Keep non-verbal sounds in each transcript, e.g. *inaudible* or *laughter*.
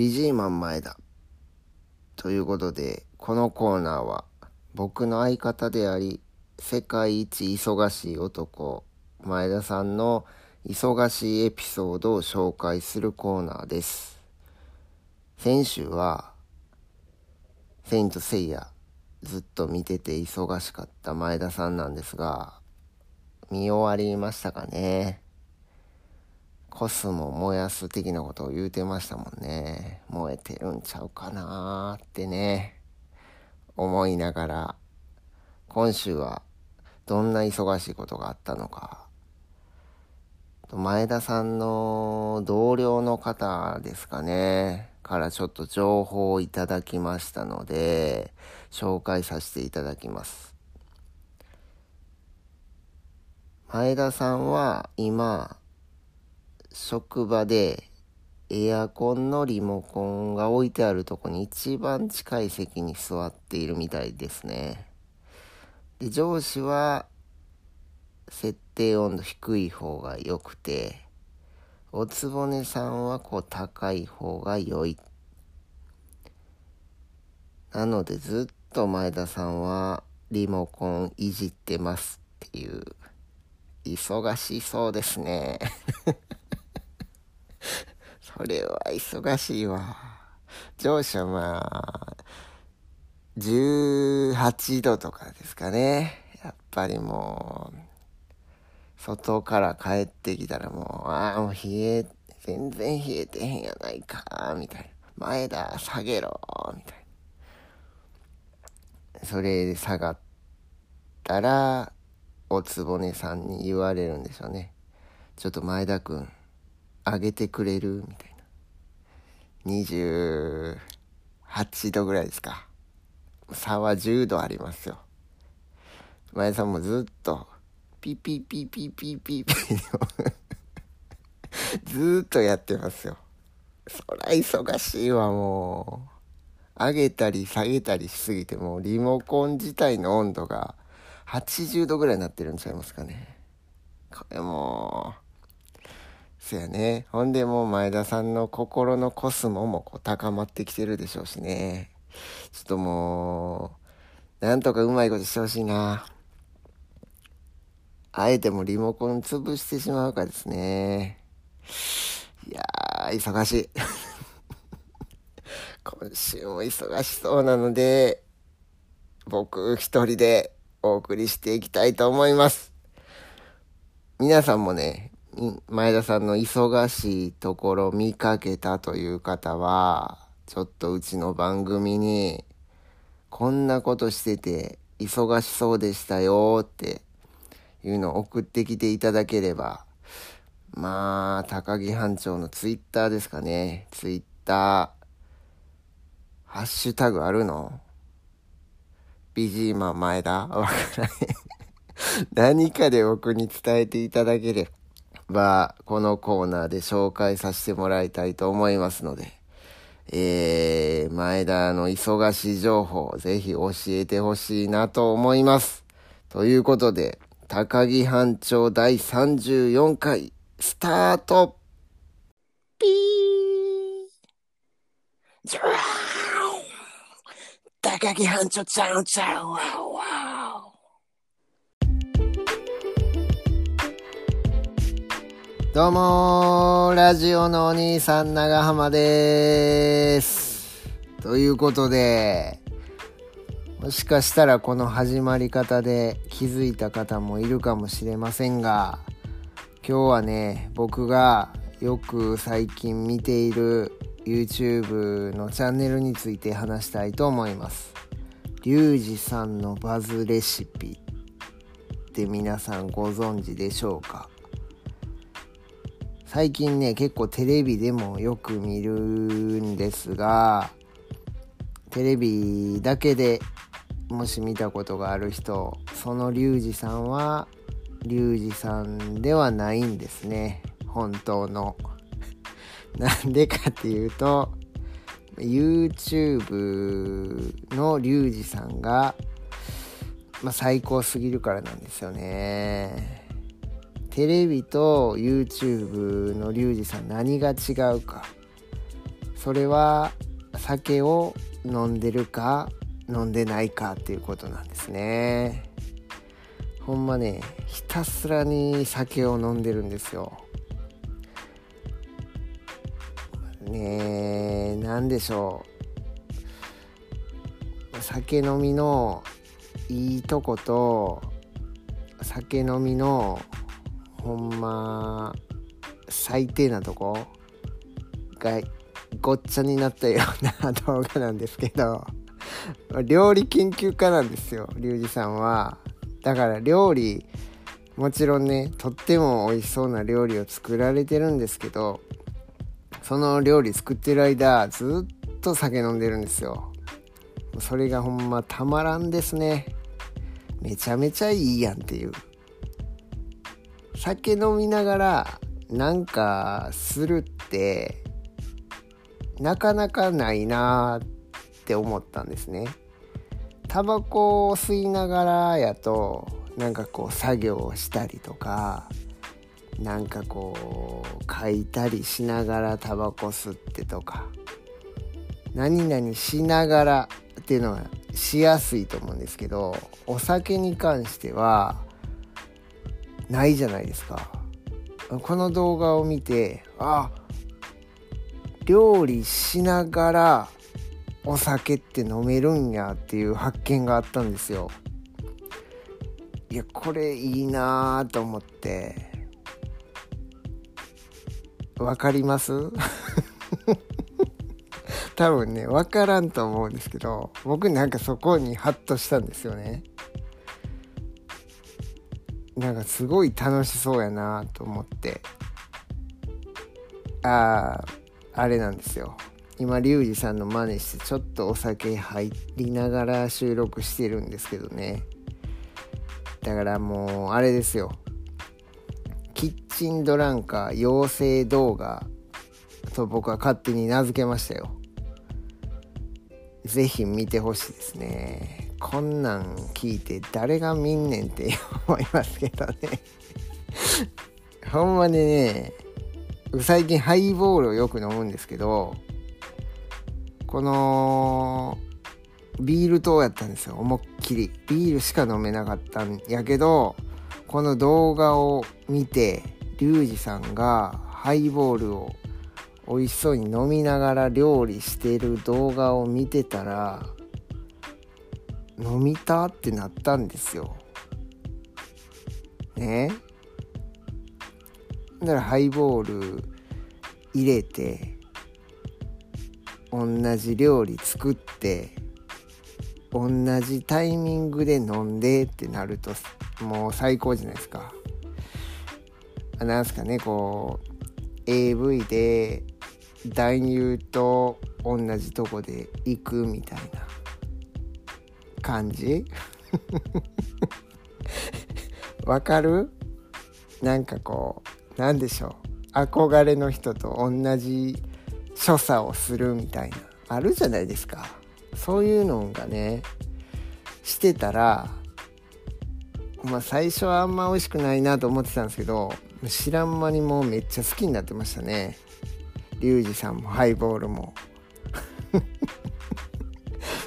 ビジーマン前田。ということで、このコーナーは僕の相方であり、世界一忙しい男、前田さんの忙しいエピソードを紹介するコーナーです。先週は、セイント・セイヤ、ずっと見てて忙しかった前田さんなんですが、見終わりましたかね。コスモ燃やす的なことを言うてましたもんね。燃えてるんちゃうかなーってね、思いながら、今週はどんな忙しいことがあったのか、前田さんの同僚の方ですかね、からちょっと情報をいただきましたので、紹介させていただきます。前田さんは今、職場でエアコンのリモコンが置いてあるとこに一番近い席に座っているみたいですね。で、上司は設定温度低い方が良くて、おつぼねさんはこう高い方が良い。なのでずっと前田さんはリモコンいじってますっていう、忙しそうですね。*laughs* それは忙しいわ。上司はまあ、18度とかですかね。やっぱりもう、外から帰ってきたらもう、ああ、もう冷え、全然冷えてへんやないか、みたいな。前だ、下げろ、みたいな。それで下がったら、おつぼねさんに言われるんでしょうね。ちょっと前田くん、あげてくれるみたいな。28度ぐらいですか。差は10度ありますよ。前さんもずっと、ピピピピピピピずっとやってますよ。そら忙しいわ、もう。上げたり下げたりしすぎて、もうリモコン自体の温度が80度ぐらいになってるんちゃいますかね。これもう、そやね。ほんでもう前田さんの心のコスモもこう高まってきてるでしょうしね。ちょっともう、なんとかうまいことしてほしいな。あえてもリモコン潰してしまうかですね。いやー、忙しい。*laughs* 今週も忙しそうなので、僕一人でお送りしていきたいと思います。皆さんもね、前田さんの忙しいところ見かけたという方は、ちょっとうちの番組に、こんなことしてて忙しそうでしたよっていうのを送ってきていただければ、まあ、高木班長のツイッターですかね。ツイッター、ハッシュタグあるの？ビジーマン前田？わからない *laughs* 何かで僕に伝えていただければ、はこのコーナーで紹介させてもらいたいと思いますので、えー、前田の忙しい情報、ぜひ教えてほしいなと思います。ということで、高木班長第34回、スタート。ピー。ジュワー。高木班長ちゃうちゃうわわどうもラジオのお兄さん長浜です。ということで、もしかしたらこの始まり方で気づいた方もいるかもしれませんが今日はね僕がよく最近見ている YouTube のチャンネルについて話したいと思います。リュウジさんのバズレシピって皆さんご存知でしょうか？最近ね結構テレビでもよく見るんですがテレビだけでもし見たことがある人そのリュウジさんはリュウジさんではないんですね。本当の。*laughs* なんでかっていうと YouTube のリュウジさんが、まあ、最高すぎるからなんですよね。テレビと YouTube のリュウジさん何が違うか。それは酒を飲んでるか飲んでないかっていうことなんですね。ほんまねひたすらに酒を飲んでるんですよ。ねえ何でしょう。酒飲みのいいとこと酒飲みのほんま最低なとこがごっちゃになったような動画なんですけど料理研究家なんですよリュウジさんは。だから料理もちろんねとっても美味しそうな料理を作られてるんですけどその料理作ってる間ずっと酒飲んでるんですよ。それがほんまたまらんですね。めちゃめちゃいいやんっていう。酒飲みながらなんかするってなかなかないなって思ったんですね。タバコを吸いながらやとなんかこう作業をしたりとかなんかこう書いたりしながらタバコ吸ってとか何々しながらっていうのはしやすいと思うんですけどお酒に関してはないじゃないですか。この動画を見てあ料理しながらお酒って飲めるんやっていう発見があったんですよ。いやこれいいなと思って。わかります？*laughs* 多分ね分からんと思うんですけど僕なんかそこにハッとしたんですよね。なんかすごい楽しそうやなと思ってあああれなんですよ今リュウジさんの真似してちょっとお酒入りながら収録してるんですけどねだからもうあれですよキッチンドランカー養成動画と僕は勝手に名付けましたよ。ぜひ見てほしいですね。こんなん聞いて誰が見んねんって思いますけどね *laughs* ほんまにね、最近ハイボールをよく飲むんですけど、この、ビール糖やったんですよ、思いっきり。ビールしか飲めなかったんやけど、この動画を見てリュウジさんがハイボールを美味しそうに飲みながら料理してる動画を見てたら飲みたってなったんですよ。ねだからハイボール入れて同じ料理作って同じタイミングで飲んでってなるともう最高じゃないですか。あなんすかねこう AV で男優と同じとこで行くみたいな感じ？わかる？なんかこうなんでしょう？憧れの人と同じ所作をするみたいな。あるじゃないですか。そういうのがねしてたらまあ最初はあんま美味しくないなと思ってたんですけど知らん間にもうめっちゃ好きになってましたね。リュウジさんもハイボールも。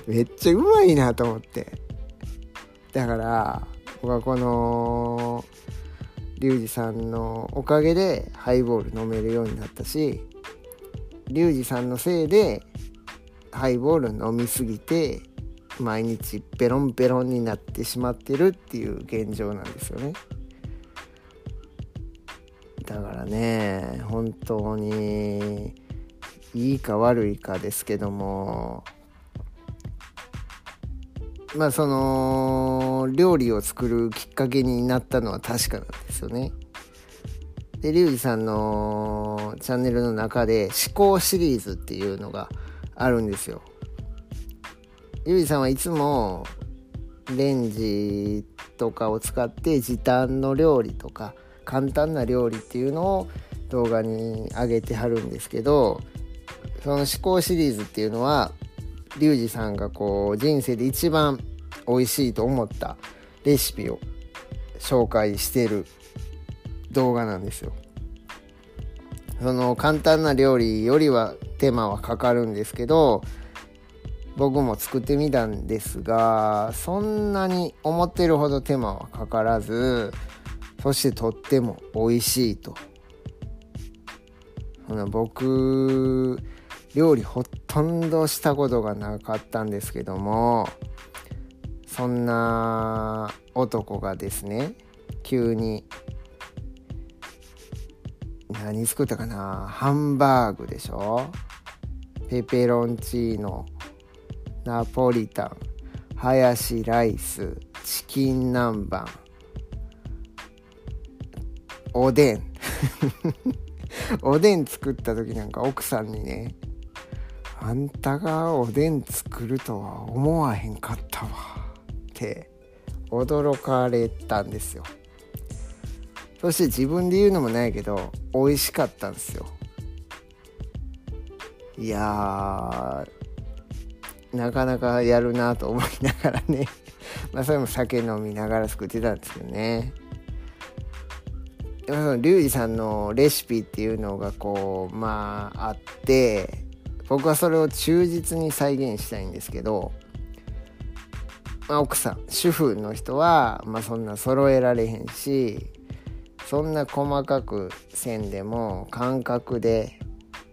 めっちゃうまいなと思って。だから僕はこのリュウジさんのおかげでハイボール飲めるようになったしリュウジさんのせいでハイボール飲みすぎて毎日ペロンペロンになってしまってるっていう現状なんですよね。だからね本当にいいか悪いかですけどもまあその料理を作るきっかけになったのは確かなんですよね。でリュウジさんのチャンネルの中で思考シリーズっていうのがあるんですよ。ゆいさんはいつもレンジとかを使って時短の料理とか簡単な料理っていうのを動画に上げてはるんですけどその思考シリーズっていうのはリュウジさんがこう人生で一番美味しいと思ったレシピを紹介してる動画なんですよ。その簡単な料理よりは手間はかかるんですけど僕も作ってみたんですがそんなに思ってるほど手間はかからずそしてとっても美味しいと僕料理ほとんどしたことがなかったんですけどもそんな男がですね急に何作ったかなハンバーグでしょ？ペペロンチーノナポリタンハヤシライスチキン南蛮おでん。*laughs* おでん作った時なんか奥さんにねあんたがおでん作るとは思わへんかったわ。って驚かれたんですよ。そして自分で言うのもないけど美味しかったんですよ。いやなかなかやるなと思いながらね。*laughs* まあそれも酒飲みながら作ってたんですけどね。リュウジさんのレシピっていうのがこうまああって僕はそれを忠実に再現したいんですけど、まあ、奥さん主婦の人は、まあ、そんな揃えられへんしそんな細かくせんでも感覚で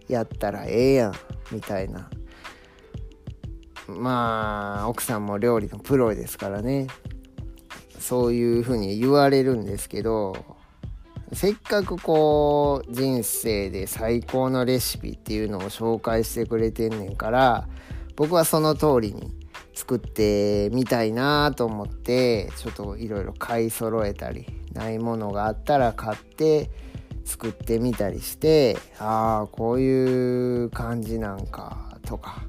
やったらええやんみたいな。まあ奥さんも料理のプロですからね。そういうふうに言われるんですけどせっかくこう人生で最高のレシピっていうのを紹介してくれてんねんから僕はその通りに作ってみたいなと思ってちょっといろいろ買い揃えたりないものがあったら買って作ってみたりしてああこういう感じなんかとか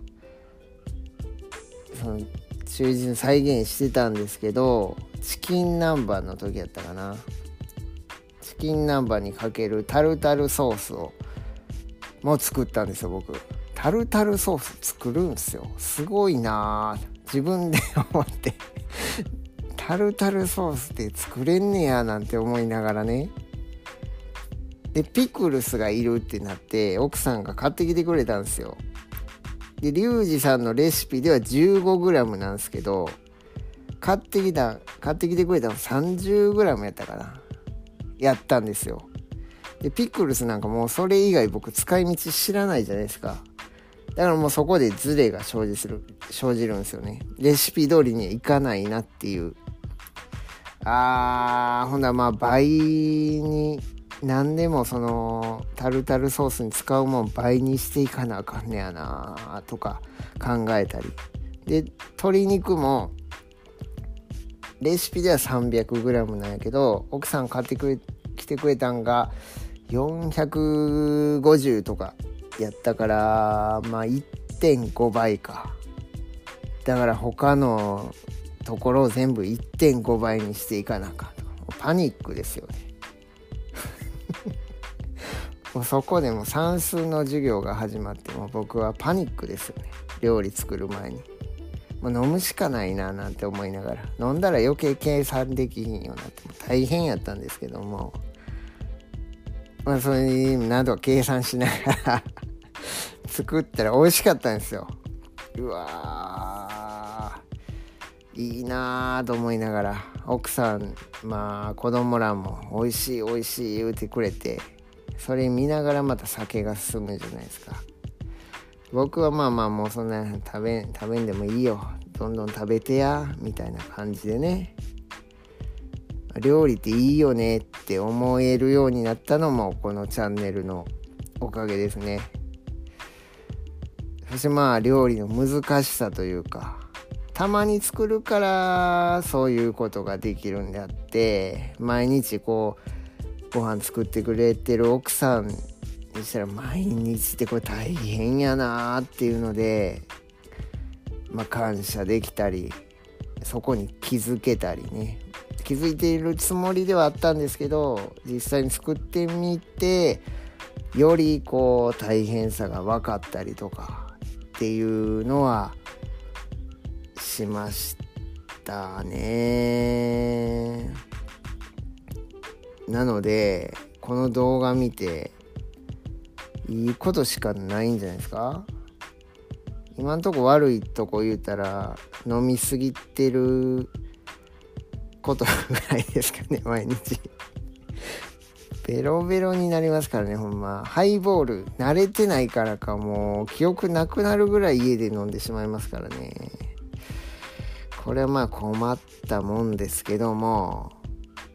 その忠実に再現してたんですけどチキン南蛮の時やったかな。チキン南蛮にかけるタルタルソースをもう作ったんですよ僕。タルタルソース作るんすよ。すごいな自分で思って。タルタルソースって作れんねやなんて思いながらね。でピクルスがいるってなって奥さんが買ってきてくれたんですよ。でリュウジさんのレシピでは 15g なんですけど買ってきた買ってきてくれたの 30g やったかな。やったんですよ。でピクルスなんかもうそれ以外僕使い道知らないじゃないですか。だからもうそこでズレが生じする生じるんですよね。レシピ通りにはいかないなっていう。あーほんならまあ倍に何でもそのタルタルソースに使うもん倍にしていかなあかんねやなとか考えたり。で鶏肉もレシピでは 300g なんやけど奥さん買ってくれ来てくれたんが450とかやったからまあ1.5倍か。だから他のところを全部1.5倍にしていかなかと。パニックですよね。*laughs* もうそこでも算数の授業が始まっても僕はパニックですよね。料理作る前に。もう飲むしかないななんて思いながら飲んだら余計計算できひんよなって大変やったんですけどもまあそれに何度か計算しながら *laughs* 作ったら美味しかったんですよ。うわいいなあと思いながら奥さんまあ子供らも美味しい美味しい言うてくれてそれ見ながらまた酒が進むじゃないですか。僕はまあまあもうそんな食べ食べんでもいいよ。どんどん食べてやみたいな感じでね。料理っていいよねって思えるようになったのもこのチャンネルのおかげですね。そしてまあ料理の難しさというかたまに作るからそういうことができるんであって毎日こうご飯作ってくれてる奥さんにしたら毎日ってこれ大変やなーっていうのでまあ感謝できたりそこに気づけたりね。気づいているつもりではあったんですけど実際に作ってみてよりこう大変さが分かったりとかっていうのはしましたね。なのでこの動画見ていいことしかないんじゃないですか？今んとこ悪いとこ言うたら飲みすぎてることぐらいですかね *laughs* 毎日。ベロベロになりますからねほんま。ハイボール慣れてないからかもう記憶なくなるぐらい家で飲んでしまいますからね。これはまあ困ったもんですけども。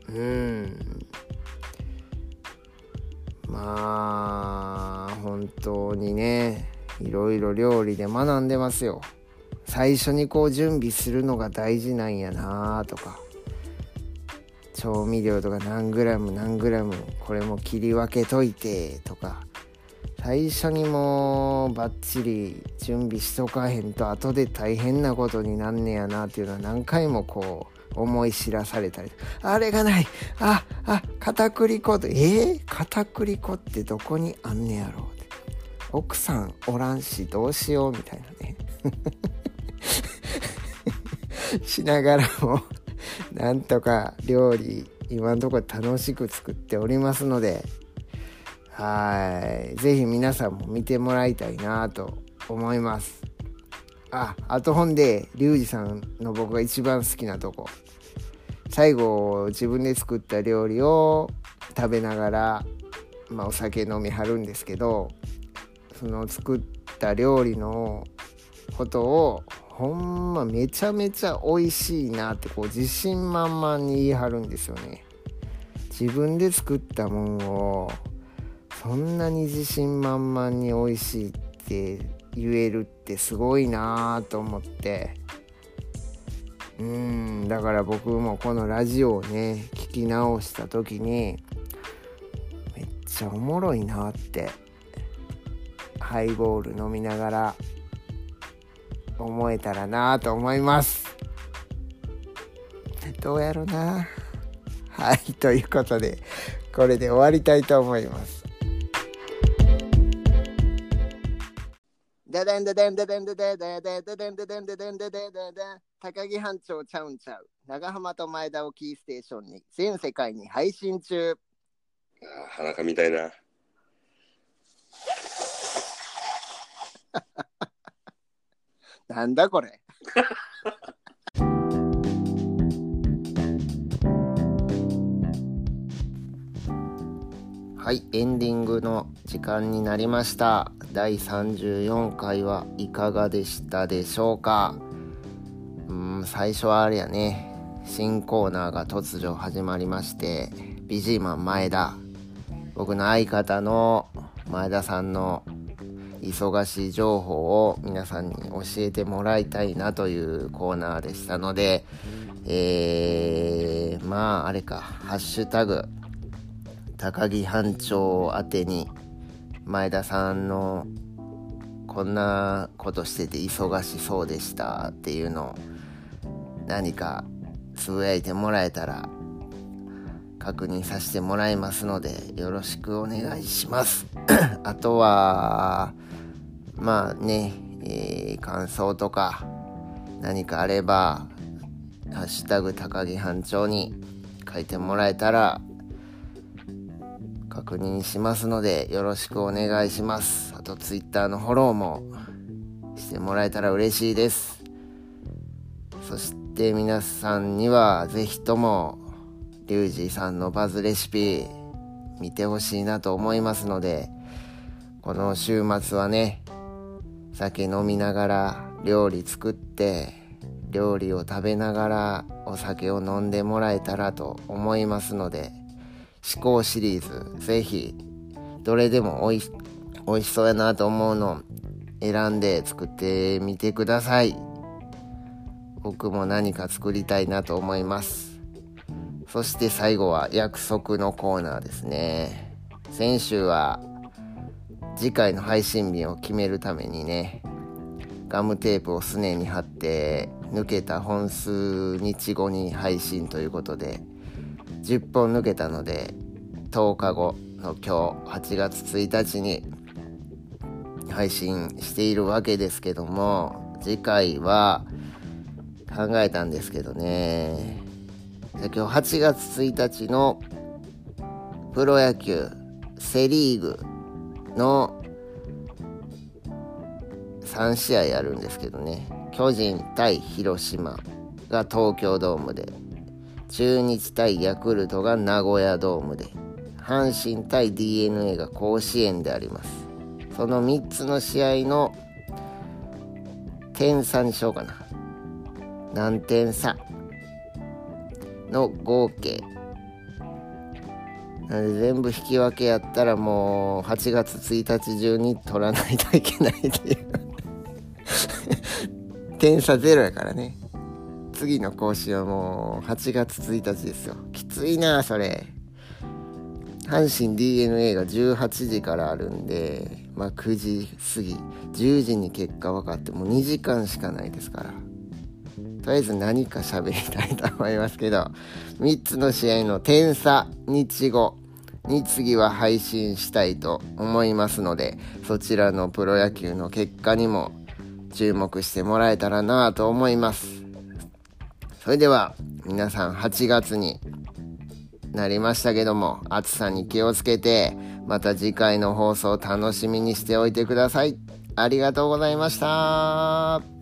うん。まあ本当にねいろいろ料理で学んでますよ。最初にこう準備するのが大事なんやなとか。調味料とか何グラム何グラムこれも切り分けといてとか。最初にもうバッチリ準備しとかへんと後で大変なことになんねやなっていうのは何回もこう思い知らされたり。あれがない。ああ片栗粉とえー、片栗粉ってどこにあんねやろうって。奥さんおらんしどうしようみたいなね。*laughs* しながらもなんとか料理今のところ楽しく作っておりますので。はい。是非皆さんも見てもらいたいなと思います。ああとほんでリュウジさんの僕が一番好きなとこ。最後自分で作った料理を食べながら、まあ、お酒飲みはるんですけどその作った料理のことをほんまめちゃめちゃ美味しいなってこう自信満々に言い張るんですよね。自分で作ったもんをそんなに自信満々に美味しいって言えるってすごいなと思ってうんだから僕もこのラジオをね聞き直した時にめっちゃおもろいなってハイボール飲みながら思えたらなと思います。どうやろな。はいということでこれで終わりたいと思います。ででんででんででんででででででんででんででんでででで高木班長ちゃうんちゃう長浜と前田をキーステーションに全世界に配信中ああ、裸みたいな。なんだこれはいエンディングの時間になりました第34回はいかがでしたでしょうか？うん最初はあれやね。新コーナーが突如始まりましてビジーマン前田。僕の相方の前田さんの忙しい情報を皆さんに教えてもらいたいなというコーナーでしたので、えー、まああれか、ハッシュタグ、高木班長宛てに前田さんのこんなことしてて忙しそうでしたっていうのを何かつぶやいてもらえたら確認させてもらいますのでよろしくお願いします。*laughs* あとはまあね、えー、感想とか何かあれば「ハッシュタグ高木班長」に書いてもらえたら確認しますのでよろしくお願いします。あと Twitter のフォローもしてもらえたら嬉しいです。そして皆さんには是非ともリュウジさんのバズレシピ見てほしいなと思いますのでこの週末はね酒飲みながら料理作って料理を食べながらお酒を飲んでもらえたらと思いますので思考シリーズ。ぜひどれでもおい美味しそうやなと思うの選んで作ってみてください。僕も何か作りたいなと思います。そして最後は約束のコーナーですね。先週は次回の配信日を決めるためにねガムテープをすねに貼って抜けた本数日後に配信ということで10本抜けたので10日後の今日8月1日に配信しているわけですけども次回は考えたんですけどね。今日8月1日のプロ野球セ・リーグの3試合あるんですけどね。巨人対広島が東京ドームで中日対ヤクルトが名古屋ドームで阪神対 d n a が甲子園であります。その3つの試合の点差にしようかな。何点差の合計。なんで全部引き分けやったらもう8月1日中に取らないといけないっていう。*laughs* 点差ゼロやからね。次の講師はもう8月1日ですよ。きついなそれ。阪神 d n a が18時からあるんでまあ9時過ぎ。10時に結果分かってもう2時間しかないですから。とりあえず何か喋りたいと思いますけど、3つの試合の点差、日後。に次は配信したいと思いますので、そちらのプロ野球の結果にも注目してもらえたらなと思います。それでは、皆さん8月になりましたけども、暑さに気をつけて、また次回の放送楽しみにしておいてください。ありがとうございました。